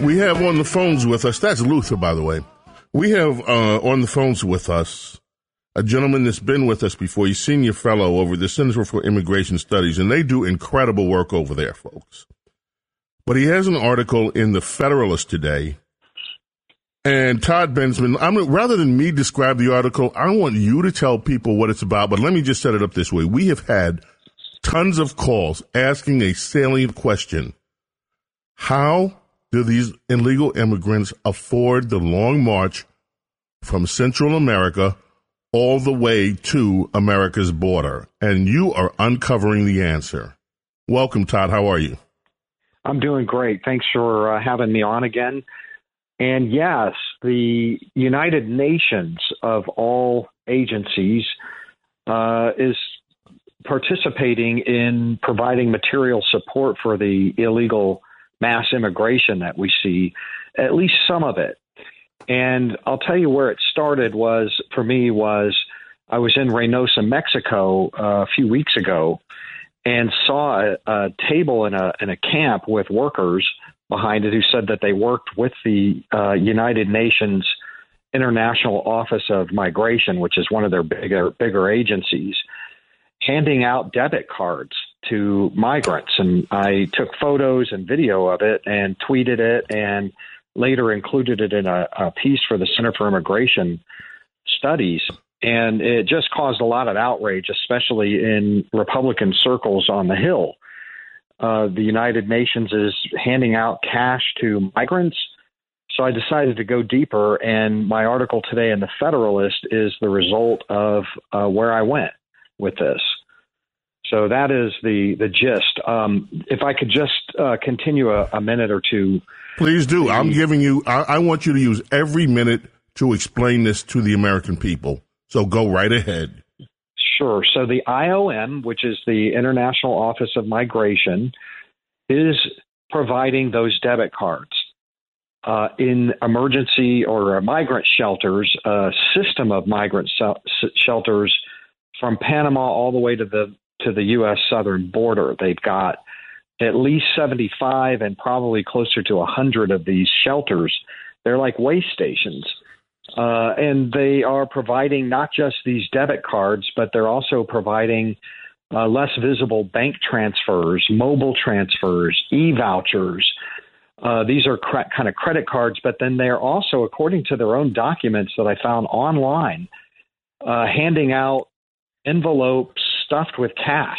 We have on the phones with us, that's Luther, by the way. We have uh, on the phones with us a gentleman that's been with us before. He's senior fellow over the Center for Immigration Studies, and they do incredible work over there, folks. But he has an article in the Federalist today. And Todd Bensman, I'm, rather than me describe the article, I want you to tell people what it's about. But let me just set it up this way. We have had tons of calls asking a salient question. How do these illegal immigrants afford the long march from Central America all the way to America's border? And you are uncovering the answer. Welcome, Todd. How are you? I'm doing great. Thanks for uh, having me on again. And yes, the United Nations of all agencies uh, is participating in providing material support for the illegal mass immigration that we see, at least some of it. And I'll tell you where it started was for me was I was in Reynosa, Mexico uh, a few weeks ago and saw a, a table in a in a camp with workers behind it who said that they worked with the uh, United Nations International Office of Migration, which is one of their bigger bigger agencies, handing out debit cards to migrants. And I took photos and video of it and tweeted it and later included it in a, a piece for the Center for Immigration Studies. And it just caused a lot of outrage, especially in Republican circles on the Hill. Uh, the United Nations is handing out cash to migrants. So I decided to go deeper, and my article today in the Federalist is the result of uh, where I went with this. So that is the the gist. Um, if I could just uh, continue a, a, minute or two. Please do. I'm giving you. I, I, want you to use every minute to explain this to the American people. So go right ahead. Sure. So the IOM, which is the International Office of Migration, is providing those debit cards. Uh, in emergency or migrant shelters, a system of migrant shelters from Panama all the way to the to the U.S. southern border. They've got at least 75 and probably closer to 100 of these shelters. They're like way stations. Uh, and they are providing not just these debit cards, but they're also providing uh, less visible bank transfers, mobile transfers, e vouchers. Uh, these are cre- kind of credit cards, but then they're also, according to their own documents that I found online, uh, handing out envelopes stuffed with cash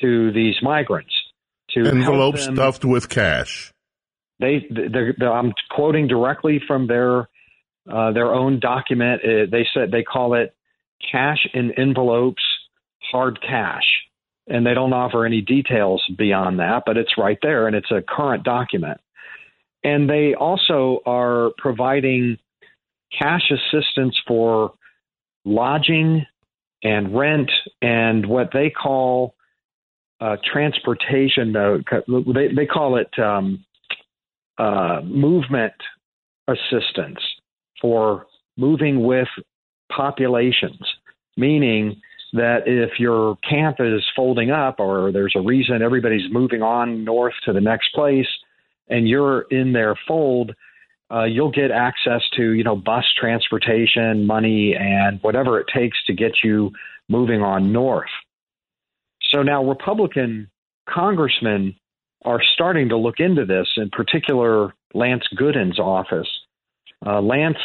to these migrants. To envelopes stuffed with cash. They, they're, they're, I'm quoting directly from their uh, their own document. Uh, they said they call it cash in envelopes, hard cash, and they don't offer any details beyond that. But it's right there, and it's a current document. And they also are providing cash assistance for lodging and rent and what they call uh, transportation. Uh, they, they call it um, uh, movement assistance for moving with populations, meaning that if your camp is folding up or there's a reason everybody's moving on north to the next place and you're in their fold, uh, you'll get access to you know bus transportation, money, and whatever it takes to get you moving on north. So now Republican congressmen are starting to look into this. In particular, Lance Gooden's office. Uh, Lance,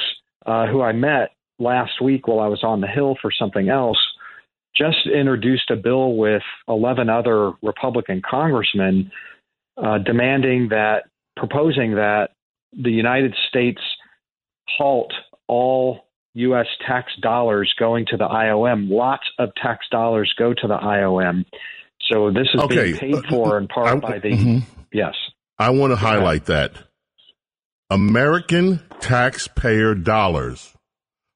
uh, who I met last week while I was on the Hill for something else, just introduced a bill with 11 other Republican congressmen uh, demanding that, proposing that the United States halt all U.S. tax dollars going to the IOM. Lots of tax dollars go to the IOM. So this is okay. being paid for in part I, by the. Mm-hmm. Yes. I want to highlight that. American taxpayer dollars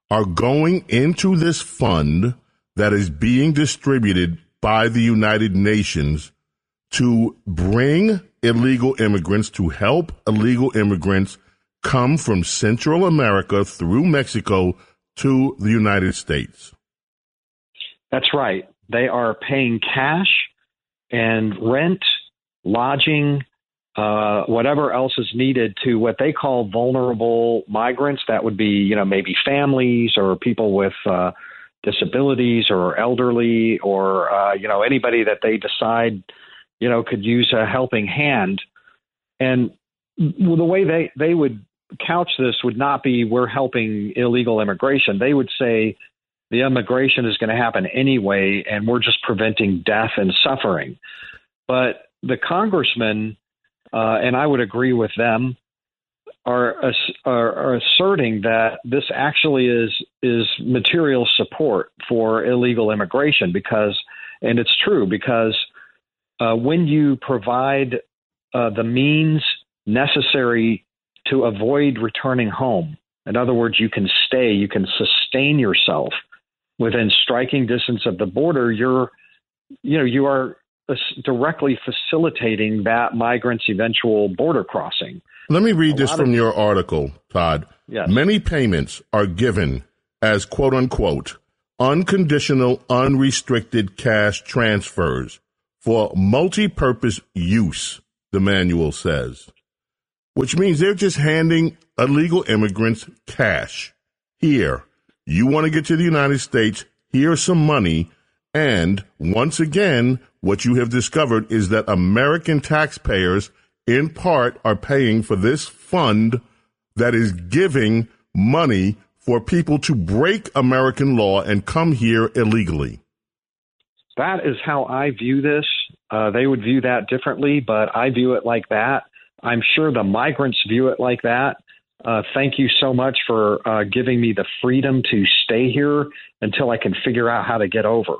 are going into this fund that is being distributed by the United Nations to bring illegal immigrants, to help illegal immigrants come from Central America through Mexico to the United States. That's right. They are paying cash and rent, lodging, uh, whatever else is needed to what they call vulnerable migrants. That would be, you know, maybe families or people with uh, disabilities or elderly or, uh, you know, anybody that they decide, you know, could use a helping hand. And the way they, they would couch this would not be we're helping illegal immigration. They would say the immigration is going to happen anyway, and we're just preventing death and suffering. But the congressmen, uh, and I would agree with them, are, are, are asserting that this actually is is material support for illegal immigration because, and it's true because uh, when you provide uh, the means necessary to avoid returning home, in other words, you can stay, you can sustain yourself within striking distance of the border. You're, you know, you are directly facilitating that migrant's eventual border crossing. Let me read a this from of, your article, Todd. Yes. Many payments are given as quote unquote unconditional, unrestricted cash transfers for multi purpose use, the manual says, which means they're just handing illegal immigrants cash. Here, you want to get to the United States, here's some money. And once again, what you have discovered is that American taxpayers, in part, are paying for this fund that is giving money for people to break American law and come here illegally. That is how I view this. Uh, they would view that differently, but I view it like that. I'm sure the migrants view it like that. Uh, thank you so much for uh, giving me the freedom to stay here until I can figure out how to get over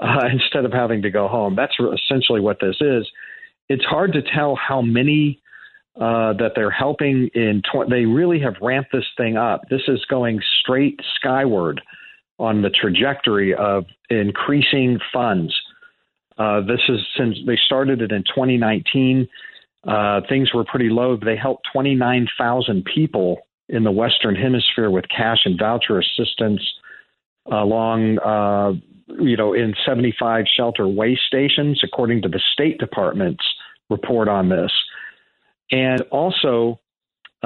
uh, instead of having to go home. That's essentially what this is. It's hard to tell how many uh, that they're helping in. Tw- they really have ramped this thing up. This is going straight skyward on the trajectory of increasing funds. Uh, this is since they started it in 2019. Uh, things were pretty low. They helped 29,000 people in the Western Hemisphere with cash and voucher assistance along uh, you know, in 75 shelter waste stations, according to the State Department's report on this. And also,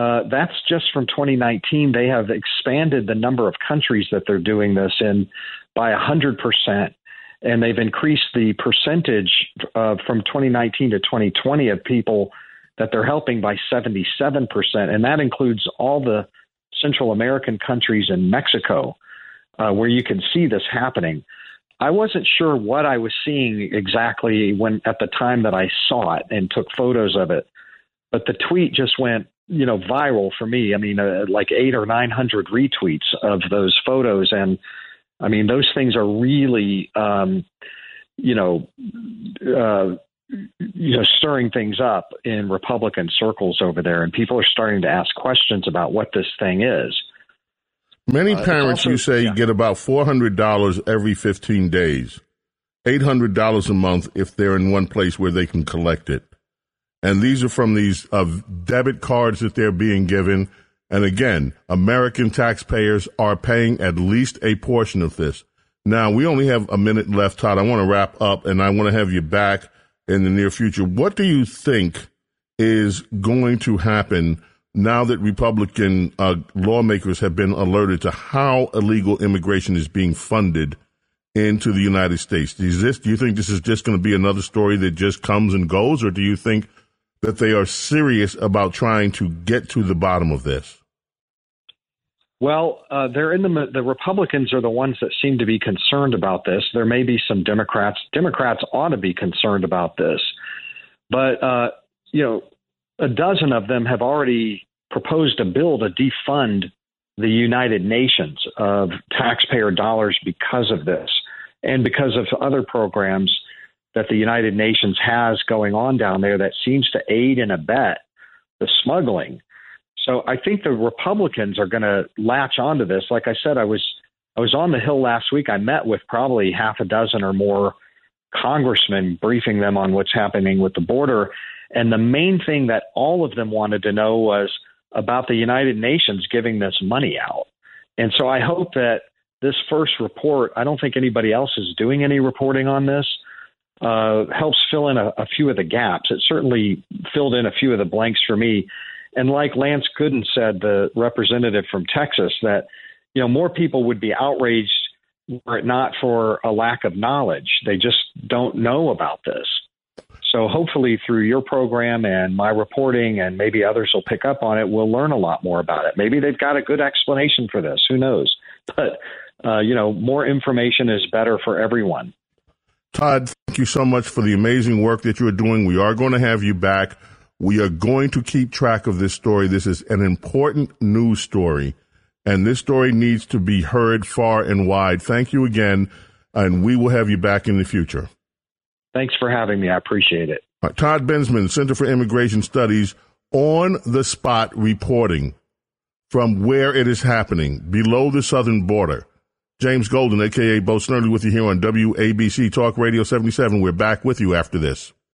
uh, that's just from 2019. They have expanded the number of countries that they're doing this in by 100%. And they've increased the percentage uh, from 2019 to 2020 of people that they're helping by 77%. And that includes all the Central American countries and Mexico, uh, where you can see this happening. I wasn't sure what I was seeing exactly when at the time that I saw it and took photos of it, but the tweet just went you know viral for me. I mean, uh, like eight or nine hundred retweets of those photos, and I mean those things are really um, you know. Uh, you know, stirring things up in Republican circles over there, and people are starting to ask questions about what this thing is. Many uh, parents, also, you say, yeah. get about $400 every 15 days, $800 a month if they're in one place where they can collect it. And these are from these uh, debit cards that they're being given. And again, American taxpayers are paying at least a portion of this. Now, we only have a minute left, Todd. I want to wrap up and I want to have you back in the near future. What do you think is going to happen now that Republican uh, lawmakers have been alerted to how illegal immigration is being funded into the United States. Is this, do you think this is just going to be another story that just comes and goes, or do you think that they are serious about trying to get to the bottom of this? Well, uh, they're in the the Republicans are the ones that seem to be concerned about this. There may be some Democrats. Democrats ought to be concerned about this, but uh, you know, a dozen of them have already proposed a bill to defund the United Nations of taxpayer dollars because of this and because of other programs that the United Nations has going on down there that seems to aid and abet the smuggling. So I think the Republicans are going to latch onto this. Like I said, I was I was on the Hill last week. I met with probably half a dozen or more congressmen, briefing them on what's happening with the border. And the main thing that all of them wanted to know was about the United Nations giving this money out. And so I hope that this first report, I don't think anybody else is doing any reporting on this. Uh, helps fill in a, a few of the gaps. It certainly filled in a few of the blanks for me. And like Lance Gooden said, the representative from Texas, that you know more people would be outraged were it not for a lack of knowledge. They just don't know about this. So hopefully through your program and my reporting and maybe others will pick up on it, we'll learn a lot more about it. Maybe they've got a good explanation for this. Who knows? But uh, you know, more information is better for everyone. Todd, thank you so much for the amazing work that you're doing. We are going to have you back. We are going to keep track of this story. This is an important news story, and this story needs to be heard far and wide. Thank you again, and we will have you back in the future. Thanks for having me. I appreciate it. Right, Todd Bensman, Center for Immigration Studies, on the spot reporting from where it is happening below the southern border. James Golden, aka Bo Snerdley, with you here on WABC Talk Radio 77. We're back with you after this.